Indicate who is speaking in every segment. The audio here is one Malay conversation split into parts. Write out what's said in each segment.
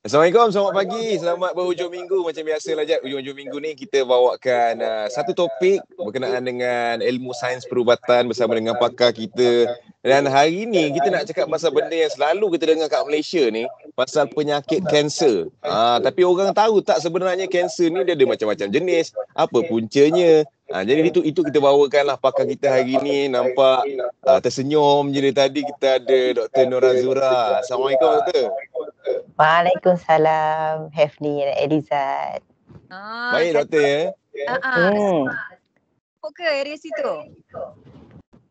Speaker 1: Assalamualaikum, selamat pagi, selamat berhujung minggu macam biasa lah Jad. Hujung-hujung minggu ni kita bawakan uh, satu topik berkenaan dengan ilmu sains perubatan bersama dengan pakar kita. Dan hari ni kita nak cakap pasal benda yang selalu kita dengar kat Malaysia ni, pasal penyakit kanser. Uh, tapi orang tahu tak sebenarnya kanser ni dia ada macam-macam jenis, apa puncanya. Uh, jadi itu itu kita bawakan lah pakar kita hari ni nampak uh, tersenyum je dari tadi kita ada Dr. Nora Zura. Assalamualaikum Dr.
Speaker 2: Waalaikumsalam Hefni dan Elizad.
Speaker 1: Ah, Baik doktor ya.
Speaker 3: Ah, ah. Hmm. Ke area situ?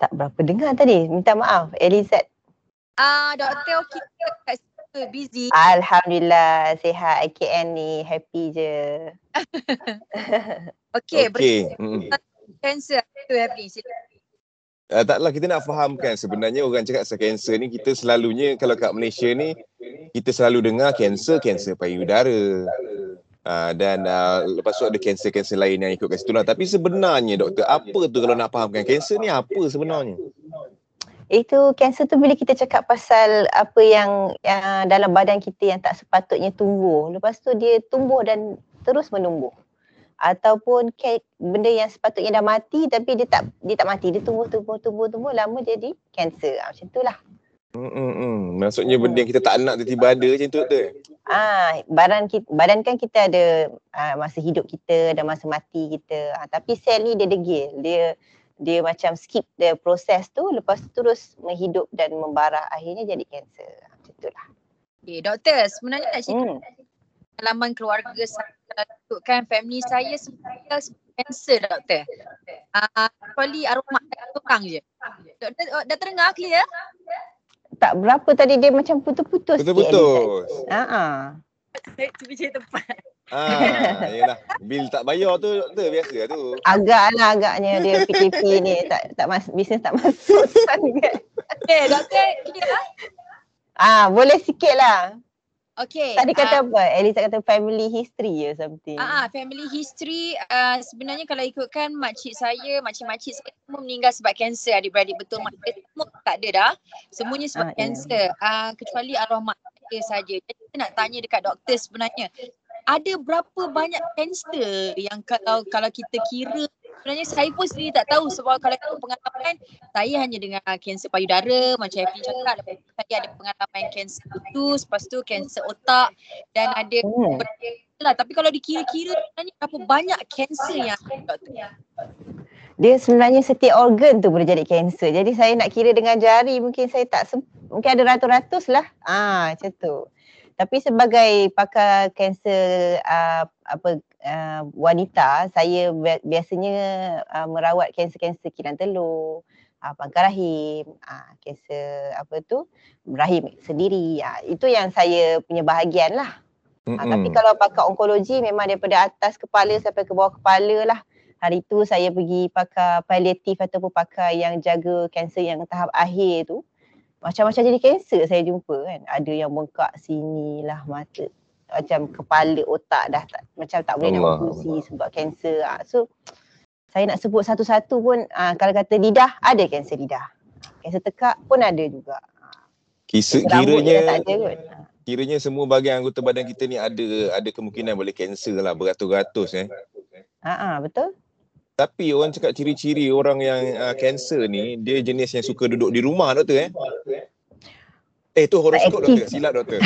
Speaker 2: Tak berapa dengar tadi. Minta maaf Elizad.
Speaker 3: Ah, doktor okey kat situ busy.
Speaker 2: Alhamdulillah sihat IKN ni happy je.
Speaker 3: okey, okay. Hmm. Cancer tu Hefni.
Speaker 1: Uh, taklah kita nak fahamkan sebenarnya orang cakap pasal kanser ni kita selalunya kalau kat Malaysia ni kita selalu dengar kanser kanser payudara. Uh, dan uh, lepas tu ada kanser-kanser lain yang ikut kat situ lah. Tapi sebenarnya doktor apa tu kalau nak fahamkan kanser ni apa sebenarnya?
Speaker 2: Itu kanser tu bila kita cakap pasal apa yang, yang dalam badan kita yang tak sepatutnya tumbuh. Lepas tu dia tumbuh dan terus menumbuh ataupun benda yang sepatutnya dah mati tapi dia tak dia tak mati dia tumbuh tumbuh tumbuh tumbuh lama jadi kanser ah, macam itulah
Speaker 1: Hmm, hmm, hmm. Maksudnya benda yang kita tak nak tiba-tiba ada macam tu tu.
Speaker 2: Ah, badan kita, badan kan kita ada ah, masa hidup kita dan masa mati kita. Ah, tapi sel ni dia degil. Dia dia macam skip the proses tu lepas tu terus menghidup dan membara akhirnya jadi kanser. Ah, macam itulah.
Speaker 3: Okay, doktor sebenarnya nak cerita hmm. Pengalaman keluarga saya kan family saya semuanya cancer doktor. Ah uh, kecuali arwah mak saya tukang je. Doktor oh, dah terdengar clear?
Speaker 2: Tak berapa tadi dia macam putus-putus
Speaker 1: Putus-putus.
Speaker 2: Ha ah.
Speaker 3: Cuba cari tempat.
Speaker 1: Ah, yalah. Bil tak bayar tu doktor biasa tu.
Speaker 2: Agaklah agaknya dia PKP ni tak tak mas, bisnes tak masuk sangat.
Speaker 3: Eh, doktor clear?
Speaker 2: Ah, boleh sikit lah.
Speaker 3: Okay.
Speaker 2: Tadi kata uh, apa? Elisa kata family history ya something.
Speaker 3: Ah, uh, family history uh, sebenarnya kalau ikutkan makcik saya, makcik-makcik saya semua meninggal sebab kanser adik-beradik betul mak semua tak ada dah. Semuanya sebab kanser. Uh, yeah. uh, kecuali arwah mak saya saja. Jadi kita nak tanya dekat doktor sebenarnya ada berapa banyak kanser yang kalau kalau kita kira sebenarnya saya pun sendiri tak tahu sebab kalau itu pengalaman saya hanya dengan kanser payudara macam Evelyn cakap lepas tu saya ada pengalaman kanser utus lepas tu kanser otak dan ada hmm. lah tapi kalau dikira-kira sebenarnya berapa banyak kanser yang doktor
Speaker 2: dia sebenarnya setiap organ tu boleh jadi kanser. Jadi saya nak kira dengan jari mungkin saya tak mungkin ada ratus-ratus lah. Ah macam tu. Tapi sebagai pakar kanser uh, apa uh, wanita, saya biasanya uh, merawat kanser-kanser kilang telur, uh, pangkal rahim, uh, kanser apa tu, rahim sendiri. Uh, itu yang saya punya bahagian lah. Uh, tapi kalau pakar onkologi memang daripada atas kepala sampai ke bawah kepala lah. Hari tu saya pergi pakar paliatif ataupun pakar yang jaga kanser yang tahap akhir tu macam-macam jadi kanser saya jumpa kan. Ada yang bengkak sini lah mata. Macam kepala otak dah tak, macam tak boleh Allah. nak berfungsi sebab kanser. Ha. So saya nak sebut satu-satu pun ha, kalau kata lidah ada kanser lidah. Kanser tekak pun ada juga.
Speaker 1: Kisah kiranya. Kiranya semua bahagian anggota badan kita ni ada ada kemungkinan boleh kanser lah beratus-ratus eh.
Speaker 2: Ha ah betul.
Speaker 1: Tapi orang cakap ciri-ciri orang yang kanser uh, ni dia jenis yang suka duduk di rumah doktor eh. Eh tu horoskop doktor, silap doktor.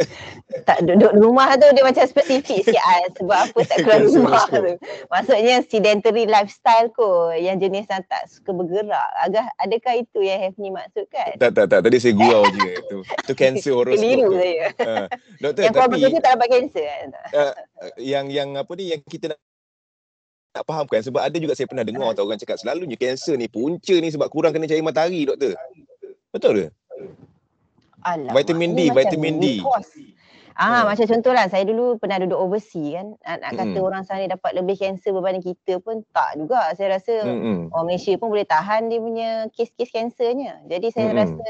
Speaker 2: tak duduk di rumah tu dia macam spesifik sikit ah sebab apa tak keluar rumah tu. Maksudnya sedentary lifestyle ko yang jenis yang tak suka bergerak. Agak adakah itu yang Hefni maksudkan?
Speaker 1: Tak tak tak tadi saya gurau je tu. Tu kanser horoskop.
Speaker 2: Keliru saya. Uh, doktor yang tapi yang tak dapat kanser kan. Uh,
Speaker 1: yang yang apa ni yang kita nak tak faham kan sebab ada juga saya pernah dengar tau orang cakap selalunya kanser ni punca ni sebab kurang kena cahaya matahari doktor. Betul ke?
Speaker 2: Alah,
Speaker 1: vitamin D, vitamin D.
Speaker 2: Ah, hmm. macam contohlah saya dulu pernah duduk overseas kan. Nak, kata hmm. orang sana dapat lebih kanser berbanding kita pun tak juga. Saya rasa hmm. orang Malaysia pun boleh tahan dia punya kes-kes kansernya. Jadi saya hmm. rasa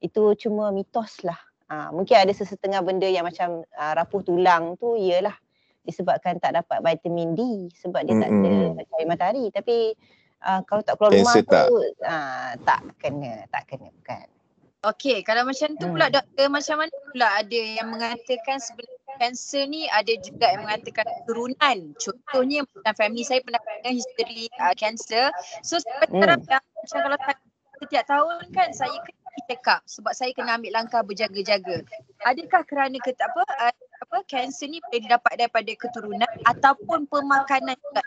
Speaker 2: itu cuma mitos lah. Ah, mungkin ada sesetengah benda yang macam ah, rapuh tulang tu iyalah disebabkan tak dapat vitamin D sebab dia mm-hmm. tak ada cahaya matahari tapi uh, kalau tak keluar rumah tu tak. Uh, tak kena tak kena bukan
Speaker 3: Okey, kalau macam tu pula
Speaker 2: Hmm.
Speaker 3: doktor, macam mana pula ada yang mengatakan sebenarnya kanser ni ada juga yang mengatakan keturunan. Contohnya macam family saya pernah kena history uh, kanser. So sampai
Speaker 2: Hmm.
Speaker 3: yang macam kalau tak- setiap tahun kan saya kena check up sebab saya kena ambil langkah berjaga-jaga. Adakah kerana ke apa uh, apa kanser ni boleh didapat daripada keturunan ataupun pemakanan juga?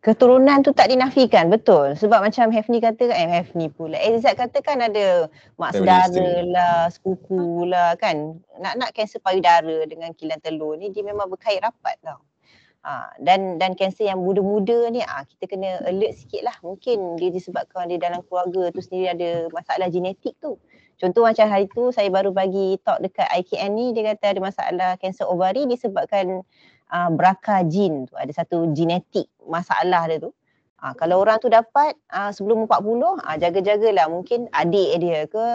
Speaker 2: Keturunan tu tak dinafikan, betul. Sebab macam Hefni kata, eh Hefni pula. Ezat kata kan ada mak saudara lah, sepupu lah kan. Nak-nak kanser payudara dengan kilang telur ni dia memang berkait rapat tau. Ha, dan dan kanser yang muda-muda ni ah kita kena alert sikit lah. Mungkin dia disebabkan dia dalam keluarga tu sendiri ada masalah genetik tu. Contoh macam hari tu saya baru bagi talk dekat IKN ni dia kata ada masalah kanser ovari disebabkan uh, BRCA gene tu. Ada satu genetik masalah dia tu. Uh, kalau orang tu dapat uh, sebelum 40, uh, jaga-jagalah mungkin adik dia ke,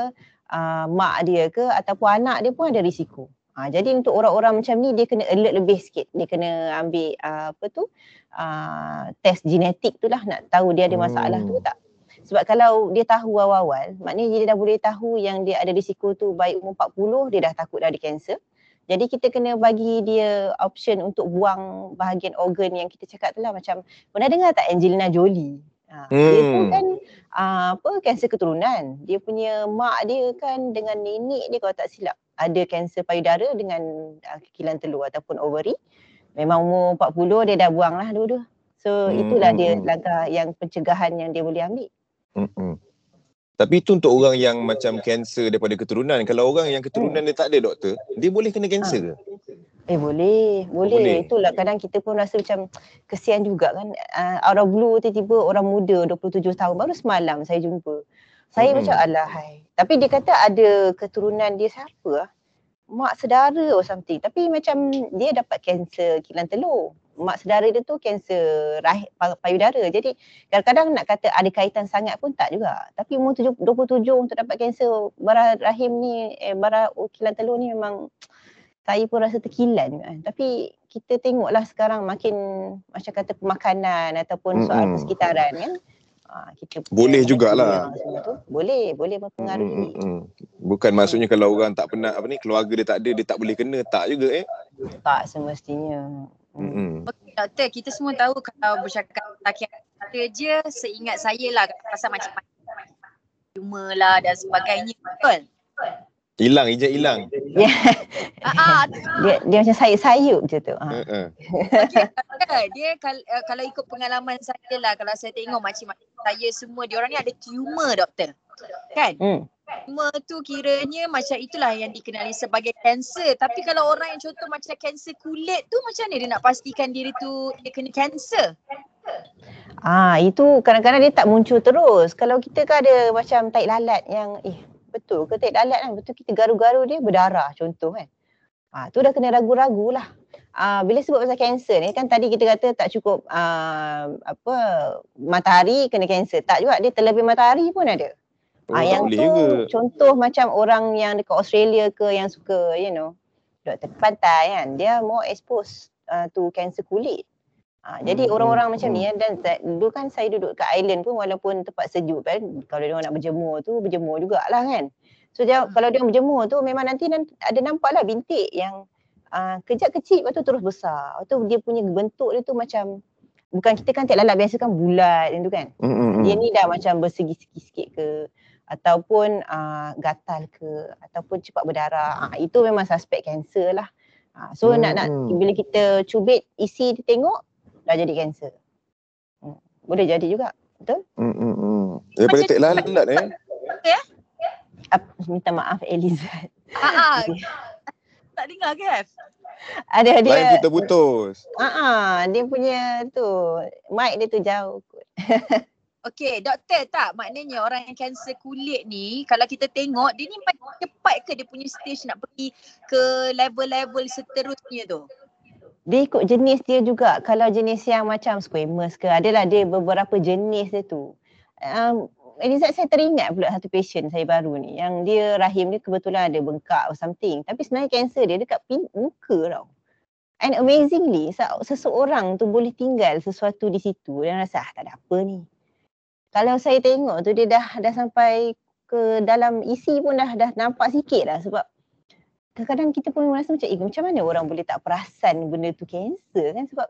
Speaker 2: uh, mak dia ke ataupun anak dia pun ada risiko. Ha, jadi untuk orang-orang macam ni dia kena alert lebih sikit. Dia kena ambil uh, apa tu uh, test genetik tu lah nak tahu dia ada masalah tu
Speaker 1: Hmm.
Speaker 2: tak. Sebab kalau dia tahu awal-awal, maknanya dia dah boleh tahu yang dia ada risiko tu baik umur 40 dia dah takut dah ada kanser. Jadi kita kena bagi dia option untuk buang bahagian organ yang kita cakap tu lah macam pernah dengar tak Angelina Jolie? Ha, Dia tu
Speaker 1: Hmm.
Speaker 2: kan uh, apa kanser keturunan. Dia punya mak dia kan dengan nenek dia kalau tak silap ada kanser payudara dengan uh, kilang telur ataupun ovary. Memang umur 40 dia dah buang lah dua-dua. So
Speaker 1: Hmm,
Speaker 2: itulah
Speaker 1: hmm,
Speaker 2: dia
Speaker 1: hmm.
Speaker 2: langkah yang pencegahan yang dia boleh ambil.
Speaker 1: Mm-mm. Tapi itu untuk orang yang macam kanser daripada keturunan. Kalau orang yang keturunan dia tak ada doktor, dia boleh kena kanser ke?
Speaker 2: Eh boleh, boleh.
Speaker 1: boleh.
Speaker 2: Itulah kadang kita pun rasa macam kesian juga kan. Uh, out of blue tiba-tiba orang muda 27 tahun baru semalam saya jumpa. Saya
Speaker 1: Mm-mm.
Speaker 2: macam alahai. Tapi dia kata ada keturunan dia siapa ah? Mak saudara or something. Tapi macam dia dapat kanser kilang telur. Mak saudara dia tu kanser rahim, pa- payudara. Jadi kadang-kadang nak kata ada kaitan sangat pun tak juga. Tapi umur tujuh- 27 untuk dapat kanser bara rahim ni, eh, bara oh, kilang telur ni memang saya pun rasa terkilan kan. Tapi kita tengoklah sekarang makin macam kata pemakanan ataupun soal
Speaker 1: Mm-mm.
Speaker 2: persekitaran kan. Ha, kita
Speaker 1: Boleh jugalah.
Speaker 2: Boleh, boleh mempengaruhi.
Speaker 1: Mm-mm. Bukan maksudnya kalau orang tak pernah apa ni keluarga dia tak ada dia tak boleh kena tak juga eh.
Speaker 2: Tak semestinya. Hmm.
Speaker 1: Mm-mm.
Speaker 3: Okey doktor, kita semua tahu kalau bercakap lelaki kita je seingat saya lah pasal macam-macam humor lah dan sebagainya. Betul?
Speaker 1: Hilang ijat hilang.
Speaker 2: Ya,
Speaker 3: Ah, ah,
Speaker 2: dia dia macam sayup-sayup je tu. Ha.
Speaker 1: Uh-uh.
Speaker 3: okay, doktor. Dia kal, uh, kalau ikut pengalaman saya lah, kalau saya tengok makcik-makcik saya semua, dia orang ni ada tumor doktor. Kan?
Speaker 2: Hmm.
Speaker 3: Tumor tu kiranya macam itulah yang dikenali sebagai kanser. Tapi kalau orang yang contoh macam kanser kulit tu macam mana dia nak pastikan diri tu dia kena kanser?
Speaker 2: Ah itu kadang-kadang dia tak muncul terus. Kalau kita kan ada macam tahi lalat yang eh betul ke tahi lalat kan betul kita garu-garu dia berdarah contoh kan. Ah tu dah kena ragu-ragu lah. Ah bila sebut pasal kanser ni kan tadi kita kata tak cukup ah, apa matahari kena kanser. Tak juga dia terlebih matahari pun ada.
Speaker 1: Oh,
Speaker 2: ah yang tu
Speaker 1: ke?
Speaker 2: contoh macam orang yang dekat Australia ke yang suka you know duduk tepi pantai kan dia more expose uh, to kanser kulit. Ha, jadi
Speaker 1: Hmm,
Speaker 2: orang-orang
Speaker 1: hmm,
Speaker 2: macam ni kan, dan dulu kan saya duduk kat island pun walaupun tempat sejuk kan kalau dia orang nak berjemur tu berjemur jugalah kan. So dia, kalau dia orang berjemur tu memang nanti nan- ada nampak lah bintik yang uh, kejap kecil lepas tu terus besar. Lepas tu dia punya bentuk dia tu macam bukan kita kan tak lalat biasa kan bulat yang tu kan.
Speaker 1: Mm-mm.
Speaker 2: Dia ni dah macam bersegi-segi sikit ke ataupun uh, gatal ke ataupun cepat berdarah. Uh, itu memang suspek kanser lah. Uh, so hmm. nak nak
Speaker 1: Hmm.
Speaker 2: bila kita cubit isi dia tengok dah jadi kanser. Hmm. Boleh jadi juga. Betul?
Speaker 1: Mm-mm. Daripada
Speaker 3: Macam-
Speaker 1: tak lalat eh.
Speaker 2: Ap, minta maaf Elizad.
Speaker 3: Ah, tak dengar ke?
Speaker 2: Ada dia.
Speaker 1: Lain kita putus.
Speaker 2: Ah, uh dia punya tu mic dia tu jauh kot.
Speaker 3: Okey, doktor tak maknanya orang yang kanser kulit ni kalau kita tengok dia ni macam cepat ke dia punya stage nak pergi ke level-level seterusnya tu?
Speaker 2: Dia ikut jenis dia juga. Kalau jenis yang macam squamous ke, adalah dia beberapa jenis dia tu. Um, Elizad saya teringat pula satu patient saya baru ni yang dia rahim dia kebetulan ada bengkak or something. Tapi sebenarnya kanser dia dekat pin, muka tau. And amazingly se- seseorang tu boleh tinggal sesuatu di situ dan rasa ah tak ada apa ni. Kalau saya tengok tu dia dah dah sampai ke dalam isi pun dah dah nampak sikit dah sebab kadang-kadang kita pun rasa macam eh macam mana orang boleh tak perasan benda tu kanser kan sebab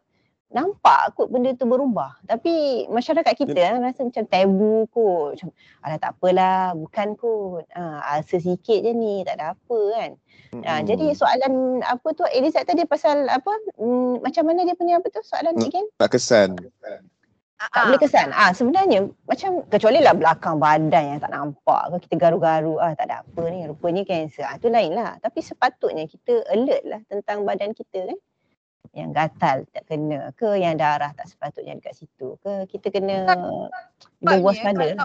Speaker 2: nampak kot benda tu berubah. Tapi masyarakat kita yeah. rasa macam tabu kot. Macam alah tak apalah, bukan kot. Ha, asa sikit je ni, tak ada apa kan. Mm-hmm. Ha, jadi soalan apa tu Elizad tadi pasal apa mm, macam mana dia punya apa tu soalan mm, again?
Speaker 1: Tak kesan.
Speaker 2: Tak uh boleh kesan. Ah sebenarnya macam kecuali lah belakang badan yang tak nampak ke kita garu-garu ah tak ada apa ni rupanya kanser. Ah tu lain lah. Tapi sepatutnya kita alert lah tentang badan kita kan yang gatal tak kena ke yang darah tak sepatutnya dekat situ ke kita kena berwaspada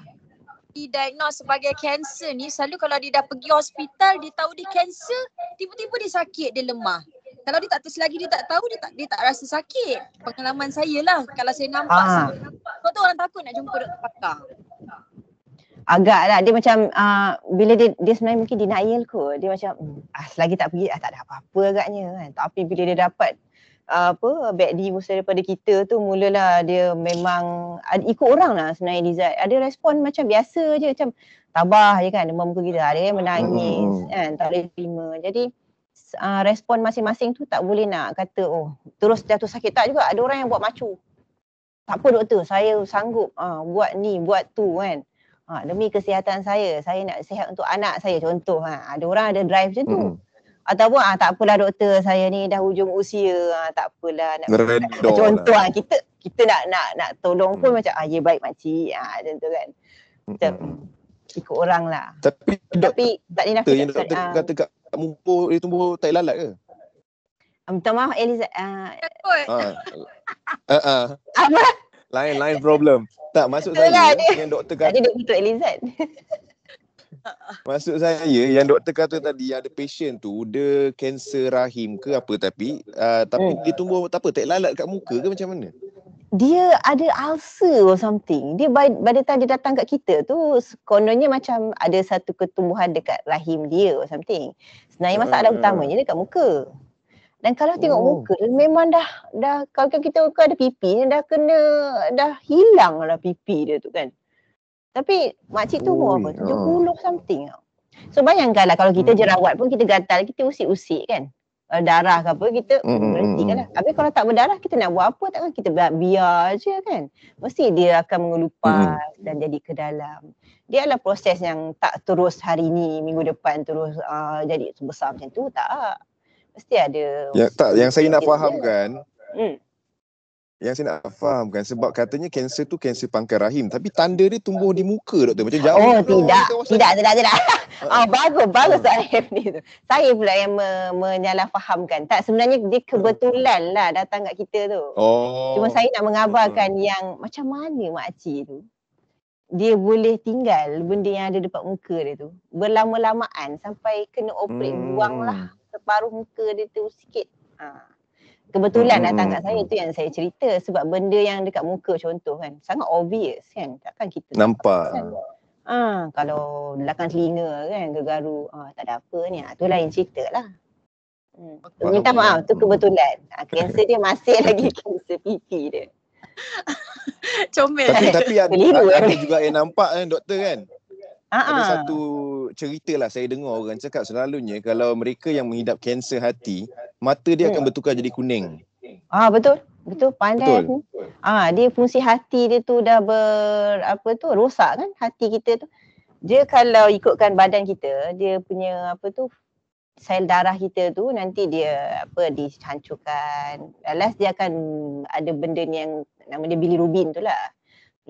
Speaker 3: didiagnose sebagai kanser ni selalu kalau dia dah pergi hospital dia tahu dia kanser tiba-tiba dia sakit dia lemah kalau dia tak terselagi dia tak tahu dia tak dia tak rasa sakit pengalaman saya lah kalau saya nampak ah. kau tu orang takut nak jumpa doktor pakar
Speaker 2: agak lah dia macam uh, bila dia dia sebenarnya mungkin denial kot dia macam ah, selagi tak pergi ah, tak ada apa-apa agaknya kan tapi bila dia dapat apa bad news daripada kita tu mulalah dia memang ada, ikut orang lah sebenarnya Lizard. Ada respon macam biasa je macam tabah je kan demam muka kita. Ada yang menangis hmm. kan tak boleh terima. Jadi uh, respon masing-masing tu tak boleh nak kata oh terus jatuh sakit. Tak juga ada orang yang buat macu. Tak apa doktor saya sanggup uh, buat ni buat tu kan. Ha, demi kesihatan saya, saya nak sihat untuk anak saya contoh. Ha. Ada orang ada drive macam tu. Hmm ataupun ah tak apalah doktor saya ni dah hujung usia ah tak apalah nak
Speaker 1: Meredor
Speaker 2: contoh lah. kita kita nak nak nak tolong pun hmm. macam ah ya baik makcik ah macam tu kan macam hmm. Ikut orang lah
Speaker 1: tapi
Speaker 2: tapi tak ni nak
Speaker 1: yang doktor ah. kata kat mumpur dia tumbuh tak lalat ke
Speaker 2: ah, minta maaf Eliza ah
Speaker 1: uh, uh, uh. apa lain lain problem tak maksud saya lah yang doktor kata
Speaker 2: tadi doktor Eliza
Speaker 1: Maksud saya yang doktor kata tadi ada patient tu dia kanser rahim ke apa tapi uh, tapi hmm. dia tumbuh tak apa tak lalat kat muka ke macam mana?
Speaker 2: Dia ada ulcer or something. Dia by, by the time dia datang kat kita tu kononnya macam ada satu ketumbuhan dekat rahim dia or something. Sebenarnya masalah uh. utamanya dekat muka. Dan kalau tengok oh. muka memang dah dah kalau kita muka ada pipi dah kena dah hilang lah pipi dia tu kan. Tapi makcik tu umur apa? 70 oh. something tau. So bayangkanlah kalau kita hmm. jerawat pun kita gatal, kita usik-usik kan. Kalau darah ke apa, kita hmm. berhenti kan lah. Tapi kalau tak berdarah, kita nak buat apa? Takkan kita biar je kan. Mesti dia akan mengelupas hmm. dan jadi ke dalam. Dia adalah proses yang tak terus hari ni, minggu depan terus uh, jadi sebesar macam tu. Tak. Mesti ada.
Speaker 1: Ya, tak, yang saya nak fahamkan, hmm yang saya nak faham kan sebab katanya kanser tu kanser pangkal rahim tapi tanda dia tumbuh di muka doktor. Macam jauh
Speaker 2: oh tidak. Tidak tidak tidak. Ah oh, bagus bagus uh. ni tu. Saya pula yang me- menyalahfahamkan tak sebenarnya dia kebetulan lah datang kat kita tu. Oh. Cuma saya nak mengabarkan uh. yang macam mana makcik tu. Dia boleh tinggal benda yang ada dekat muka dia tu. Berlama-lamaan sampai kena operate hmm. buang lah separuh muka dia tu sikit. Ha. Kebetulan hmm. datang kat saya tu yang saya cerita sebab benda yang dekat muka contoh kan sangat obvious kan takkan kita
Speaker 1: nampak. Kan?
Speaker 2: Ha, kalau belakang telinga kan gegaru ah tak ada apa ni ah tu lain cerita lah. Hmm. Minta maaf tu kebetulan. Ha, kanser dia masih lagi kanser pipi dia.
Speaker 3: Comel.
Speaker 1: Tapi, tapi ada, ada juga yang nampak kan doktor kan. Uh-huh. Ada satu cerita lah saya dengar orang cakap selalunya kalau mereka yang mengidap kanser hati, mata dia hmm. akan bertukar jadi kuning.
Speaker 2: Ah betul. Betul pandai. Betul. Ah dia fungsi hati dia tu dah ber apa tu rosak kan hati kita tu. Dia kalau ikutkan badan kita, dia punya apa tu sel darah kita tu nanti dia apa dihancurkan. Last dia akan ada benda ni yang nama dia bilirubin tu lah.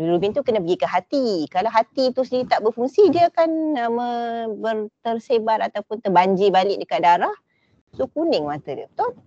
Speaker 2: Bilirubin tu kena pergi ke hati. Kalau hati tu sendiri tak berfungsi, dia akan uh, tersebar ataupun terbanjir balik dekat darah. So kuning mata dia. Betul?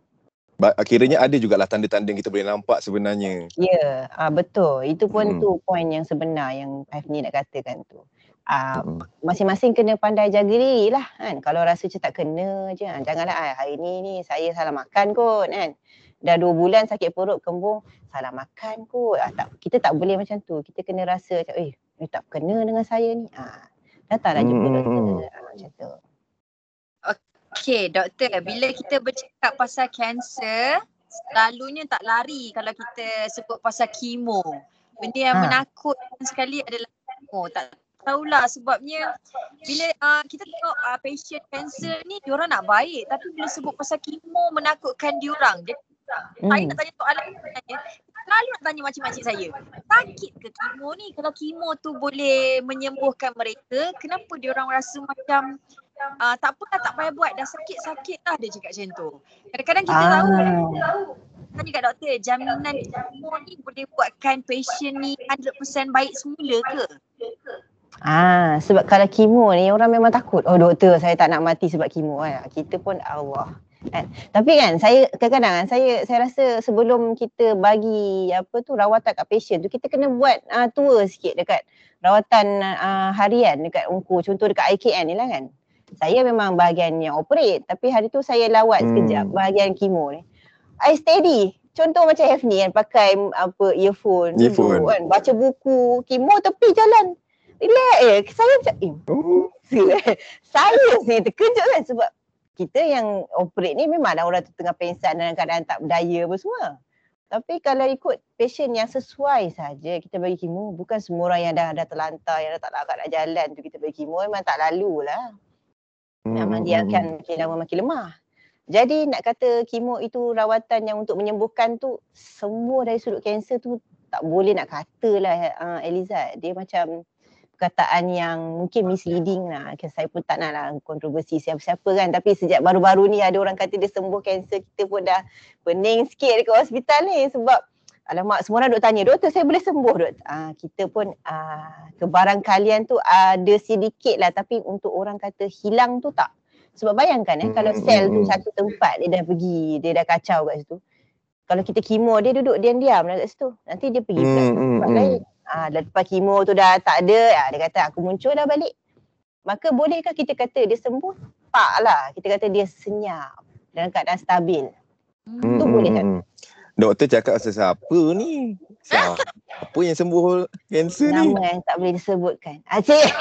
Speaker 1: Akhirnya ada jugalah tanda-tanda yang kita boleh nampak sebenarnya.
Speaker 2: Ya, yeah, uh, betul. Itu pun hmm. tu poin yang sebenar yang Fahmi nak katakan tu. Uh, hmm. Masing-masing kena pandai jaga diri lah kan. Kalau rasa macam tak kena je. Janganlah ah, hari ni ni saya salah makan kot kan dah dua bulan sakit perut kembung salah makan kot. Ah, tak, kita tak boleh macam tu. Kita kena rasa macam eh ni tak kena dengan saya ni. Ah datanglah jumpa hmm. doktor ah, macam tu.
Speaker 3: Okay doktor bila kita bercakap pasal kanser selalunya tak lari kalau kita sebut pasal kemo. Benda yang ha. menakutkan sekali adalah kemo. Tak tahulah sebabnya bila uh, kita tengok uh, patient cancer ni diorang nak baik. Tapi bila sebut pasal kemo menakutkan diorang. Jadi hmm. saya nak tanya soalan sebenarnya selalu nak tanya makcik-makcik saya. Sakit ke kemo ni? Kalau kemo tu boleh menyembuhkan mereka, kenapa diorang rasa macam uh, tak apa tak payah buat dah sakit-sakit lah dia cakap macam tu. Kadang-kadang kita ah. tahu tadi kat doktor jaminan kemo ni boleh buatkan patient ni 100% baik semula ke?
Speaker 2: Ah, sebab kalau kemo ni orang memang takut. Oh doktor saya tak nak mati sebab kemo kan. Kita pun Allah. Kan? Tapi kan saya kadang-kadang kan, saya saya rasa sebelum kita bagi apa tu rawatan kat patient tu kita kena buat uh, tour sikit dekat rawatan uh, harian dekat Ungku contoh dekat IKN ni lah kan. Saya memang bahagian yang operate tapi hari tu saya lawat hmm. sekejap bahagian kemo ni. I steady. Contoh macam F ni kan pakai apa earphone, earphone. kan baca buku, kemo tepi jalan. Relax eh. Saya macam eh. Oh. saya ni terkejut kan sebab kita yang operate ni memang ada orang tu tengah pengsan dalam keadaan tak berdaya apa semua. Tapi kalau ikut patient yang sesuai saja kita bagi kemo bukan semua orang yang dah dah terlantar yang dah tak larat nak jalan tu kita bagi kemo memang tak lalu lah. Memang hmm. dia hmm, akan hmm. makin lama makin lemah. Jadi nak kata kemo itu rawatan yang untuk menyembuhkan tu semua dari sudut kanser tu tak boleh nak katalah uh, Eliza. Dia macam perkataan yang mungkin misleading lah. Saya pun tak nak lah kontroversi siapa-siapa kan. Tapi sejak baru-baru ni ada orang kata dia sembuh kanser. Kita pun dah pening sikit dekat hospital ni. Sebab alamak semua orang duk tanya, doktor saya boleh sembuh doktor? Ah, kita pun ah, kebarangkalian tu ada sedikit lah. Tapi untuk orang kata hilang tu tak. Sebab bayangkan eh kalau hmm, sel tu hmm, hmm. satu tempat dia dah pergi, dia dah kacau kat situ. Kalau kita kemo dia duduk diam-diam lah kat situ. Nanti dia pergi pula tempat lain. Ah, lepas kemo tu dah tak ada, ah, dia kata aku muncul dah balik. Maka bolehkah kita kata dia sembuh? Tak lah. Kita kata dia senyap dalam keadaan stabil. Hmm. Tu boleh kan?
Speaker 1: Doktor cakap pasal siapa ni? Siapa yang sembuh kanser
Speaker 2: ni? Nama yang tak boleh disebutkan. Acik.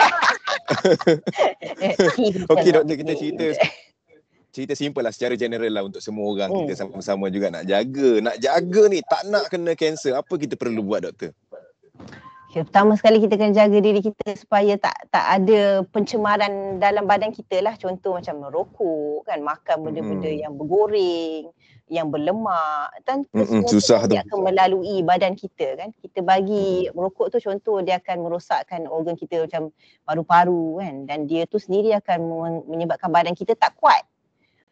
Speaker 1: Okey doktor kita cerita cerita simple lah secara general lah untuk semua orang hmm. kita sama-sama juga nak jaga nak jaga ni tak nak kena kanser apa kita perlu buat doktor
Speaker 2: Okay, pertama sekali kita kena jaga diri kita supaya tak tak ada pencemaran dalam badan kita lah. Contoh macam merokok, kan makan benda-benda mm. yang bergoreng, yang berlemak. Dan mm susah tu. Dia akan melalui badan kita kan. Kita bagi merokok tu contoh dia akan merosakkan organ kita macam paru-paru kan. Dan dia tu sendiri akan menyebabkan badan kita tak kuat.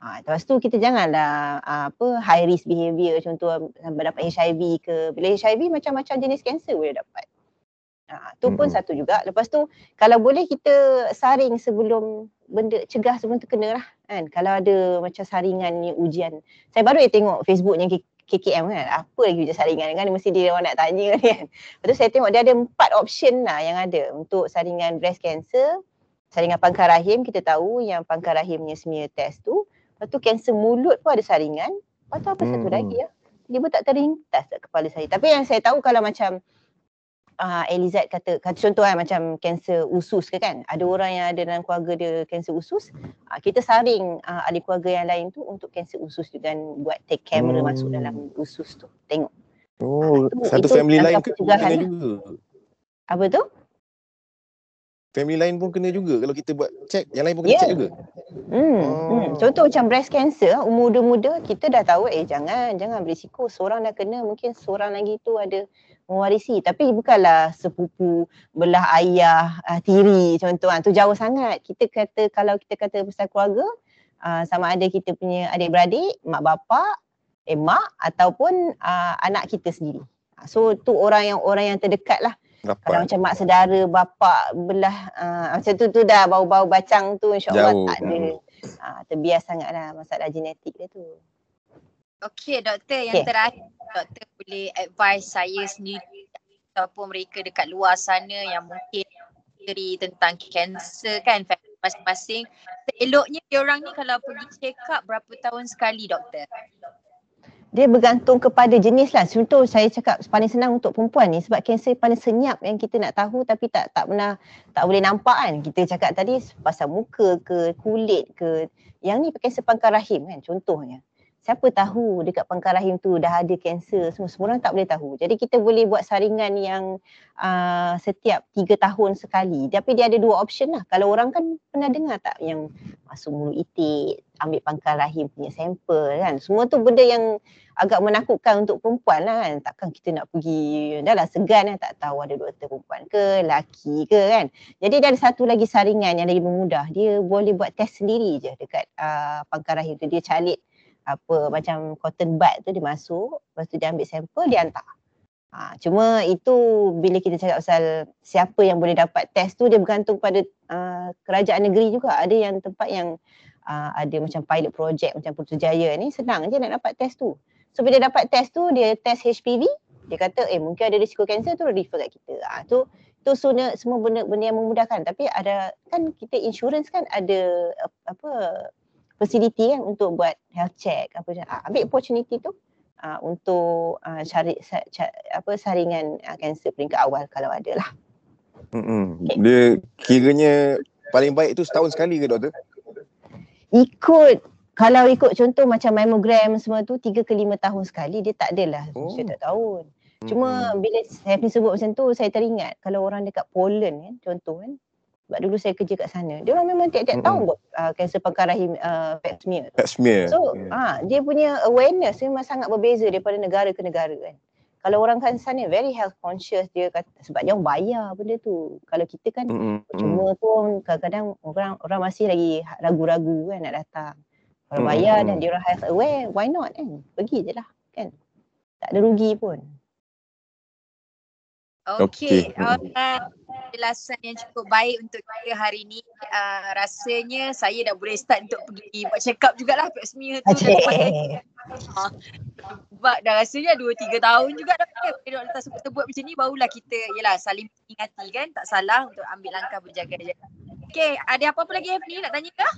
Speaker 2: Ha, lepas tu kita janganlah apa high risk behavior contoh dapat HIV ke. Bila HIV macam-macam jenis kanser boleh dapat. Ha, tu pun hmm. satu juga. Lepas tu kalau boleh kita saring sebelum benda cegah sebelum terkena lah kan. Kalau ada macam saringan ni ujian. Saya baru ya tengok Facebook yang KKM kan. Apa lagi ujian saringan kan. Mesti dia orang nak tanya kan. Lepas tu saya tengok dia ada empat option lah yang ada untuk saringan breast cancer. Saringan pangkal rahim kita tahu yang pangkal rahimnya smear test tu. Lepas tu kanser mulut pun ada saringan. Lepas tu apa hmm. satu lagi ya. Dia pun tak terlintas kat kepala saya. Tapi yang saya tahu kalau macam uh, Elizad kata, kata contoh kan macam kanser usus ke kan ada orang yang ada dalam keluarga dia kanser usus uh, kita saring uh, ahli keluarga yang lain tu untuk kanser usus juga buat take camera hmm. masuk dalam usus tu tengok
Speaker 1: oh uh, itu, satu itu family lain ke juga
Speaker 2: apa tu
Speaker 1: family lain pun kena juga kalau kita buat check. Yang lain pun kena yeah. check juga.
Speaker 2: Hmm. Oh. hmm. Contoh macam breast cancer umur muda-muda kita dah tahu eh jangan jangan berisiko. Seorang dah kena mungkin seorang lagi tu ada mewarisi. Tapi bukanlah sepupu belah ayah uh, tiri contoh uh, tu jauh sangat. Kita kata kalau kita kata pasal keluarga uh, sama ada kita punya adik-beradik mak bapak eh mak ataupun uh, anak kita sendiri. So tu orang yang orang yang terdekat lah Rapat. kalau macam mak saudara bapak belah uh, macam tu tu dah bau-bau bacang tu insyaallah tak ada uh, terbias sangatlah masalah genetik dia tu
Speaker 3: Okey doktor yang okay. terakhir doktor boleh advise saya sendiri ataupun mereka dekat luar sana yang mungkin diri tentang kanser kan masing-masing. Eloknya dia orang ni kalau pergi check up berapa tahun sekali doktor?
Speaker 2: Dia bergantung kepada jenis lah. Contoh saya cakap paling senang untuk perempuan ni sebab kanser paling senyap yang kita nak tahu tapi tak tak pernah tak boleh nampak kan. Kita cakap tadi pasal muka ke kulit ke. Yang ni kanser pangkal rahim kan contohnya siapa tahu dekat pangkal rahim tu dah ada kanser semua semua orang tak boleh tahu. Jadi kita boleh buat saringan yang uh, setiap tiga tahun sekali. Tapi dia ada dua option lah. Kalau orang kan pernah dengar tak yang masuk mulut itik, ambil pangkal rahim punya sampel kan. Semua tu benda yang agak menakutkan untuk perempuan lah kan. Takkan kita nak pergi, dah lah segan lah tak tahu ada doktor perempuan ke, laki ke kan. Jadi dia ada satu lagi saringan yang lagi memudah. Dia boleh buat test sendiri je dekat uh, pangkal rahim tu. Dia calit apa macam cotton bud tu dia masuk, lepas tu dia ambil sampel dia hantar. Ha, cuma itu bila kita cakap pasal siapa yang boleh dapat test tu dia bergantung pada uh, kerajaan negeri juga. Ada yang tempat yang uh, ada macam pilot project macam Putrajaya ni senang je nak dapat test tu. So bila dapat test tu dia test HPV, dia kata eh mungkin ada risiko kanser tu refer kat kita. Ha, tu tu semua, semua benda, benda yang memudahkan tapi ada kan kita insurance kan ada apa facility kan untuk buat health check apa macam uh, ambil opportunity tu uh, untuk uh, cari sa, ca, apa saringan uh, kanser peringkat awal kalau ada lah.
Speaker 1: Hmm. Okay. Dia kiranya paling baik tu setahun sekali ke doktor?
Speaker 2: Ikut kalau ikut contoh macam mammogram semua tu tiga ke lima tahun sekali dia tak adalah oh. saya tak tahun. Cuma hmm. bila saya sebut macam tu saya teringat kalau orang dekat Poland kan contoh kan sebab dulu saya kerja kat sana. Dia orang memang tiap-tiap mm-hmm. tahun buat uh, kanser pangkal rahim uh, pap smear.
Speaker 1: Pap smear.
Speaker 2: So, yeah. uh, dia punya awareness memang sangat berbeza daripada negara ke negara kan. Kalau orang kan sana very health conscious dia kata sebab dia orang bayar benda tu. Kalau kita kan mm-hmm. cuma pun kadang-kadang orang orang masih lagi ragu-ragu kan nak datang. Kalau bayar mm-hmm. dan dia orang health aware, why not kan? Pergi je lah kan. Tak ada rugi pun.
Speaker 3: Okey. Okay. Uh, penjelasan yang cukup baik untuk kita hari ni. Uh, rasanya saya dah boleh start untuk pergi buat check up jugalah pap smear tu. Okay. Uh, sebab dah rasanya 2-3 tahun juga dah pakai doktor sebut-sebut macam ni barulah kita yalah saling ingati kan tak salah untuk ambil langkah berjaga-jaga. Okay, ada apa-apa lagi F nak tanya ke?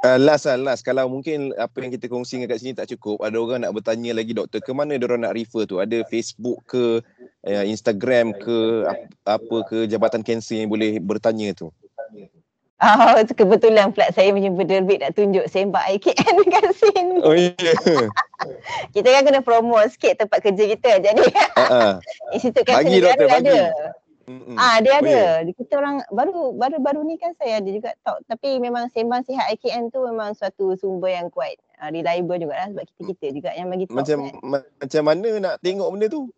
Speaker 1: Uh, last lah, last. Kalau mungkin apa yang kita kongsi kat sini tak cukup, ada orang nak bertanya lagi doktor, ke mana dia orang nak refer tu? Ada Facebook ke, uh, Instagram ke, apa, apa ke Jabatan Kanser yang boleh bertanya tu?
Speaker 2: Oh, kebetulan pula saya punya berderbit nak tunjuk sembah IKN kat sini. Oh iya. Yeah. kita kan kena promo sikit tempat kerja kita. Jadi, uh-uh. Institut Kanser Negara ada. Mm-hmm. Ah dia ada. Oh, Kita orang baru baru baru ni kan saya ada juga talk tapi memang sembang sihat IKN tu memang suatu sumber yang kuat uh, reliable juga lah sebab kita kita juga yang bagi talk.
Speaker 1: Macam kan. ma- macam mana nak tengok benda tu?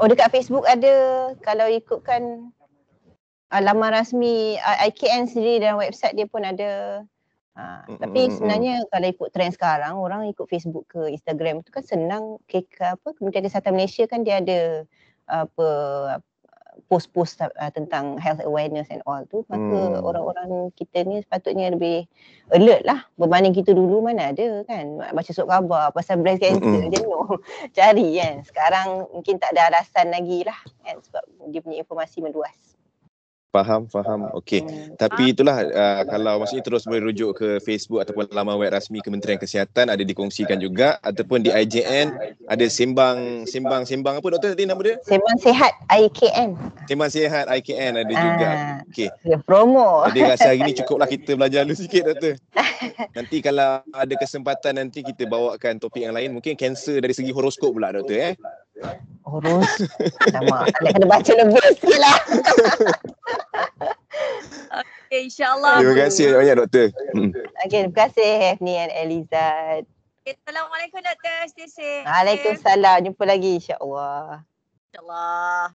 Speaker 2: Oh dekat Facebook ada kalau ikutkan uh, laman rasmi uh, IKN sendiri dan website dia pun ada. Ha, mm-hmm. tapi sebenarnya kalau ikut trend sekarang orang ikut Facebook ke Instagram tu kan senang ke apa Kementerian Kesihatan Malaysia kan dia ada apa post-post uh, tentang health awareness and all tu maka hmm. orang-orang kita ni sepatutnya lebih alert lah. Berbanding kita dulu mana ada kan. Baca surat khabar pasal breast cancer hmm. dia no cari kan. Sekarang mungkin tak ada alasan lagi lah kan sebab dia punya informasi meluas
Speaker 1: Faham, faham. Okey. Tapi itulah uh, kalau maksudnya terus boleh rujuk ke Facebook ataupun laman web rasmi Kementerian Kesihatan ada dikongsikan juga ataupun di IJN ada sembang sembang sembang apa doktor tadi nama dia?
Speaker 2: Sembang Sihat IKN.
Speaker 1: Sembang Sihat IKN ada juga. Ah, Okey.
Speaker 2: Promo.
Speaker 1: Jadi rasa hari ni cukuplah kita belajar dulu sikit doktor. nanti kalau ada kesempatan nanti kita bawakan topik yang lain mungkin kanser dari segi horoskop pula doktor eh.
Speaker 2: Horos. Nama, kena baca lebih sikit lah.
Speaker 3: okay, insyaAllah.
Speaker 1: Terima kasih banyak doktor.
Speaker 2: Hmm. Okay, terima kasih Hefni and Elizad.
Speaker 3: Okay, Assalamualaikum doktor. Stay safe.
Speaker 2: Waalaikumsalam. Jumpa lagi insyaAllah.
Speaker 3: InsyaAllah.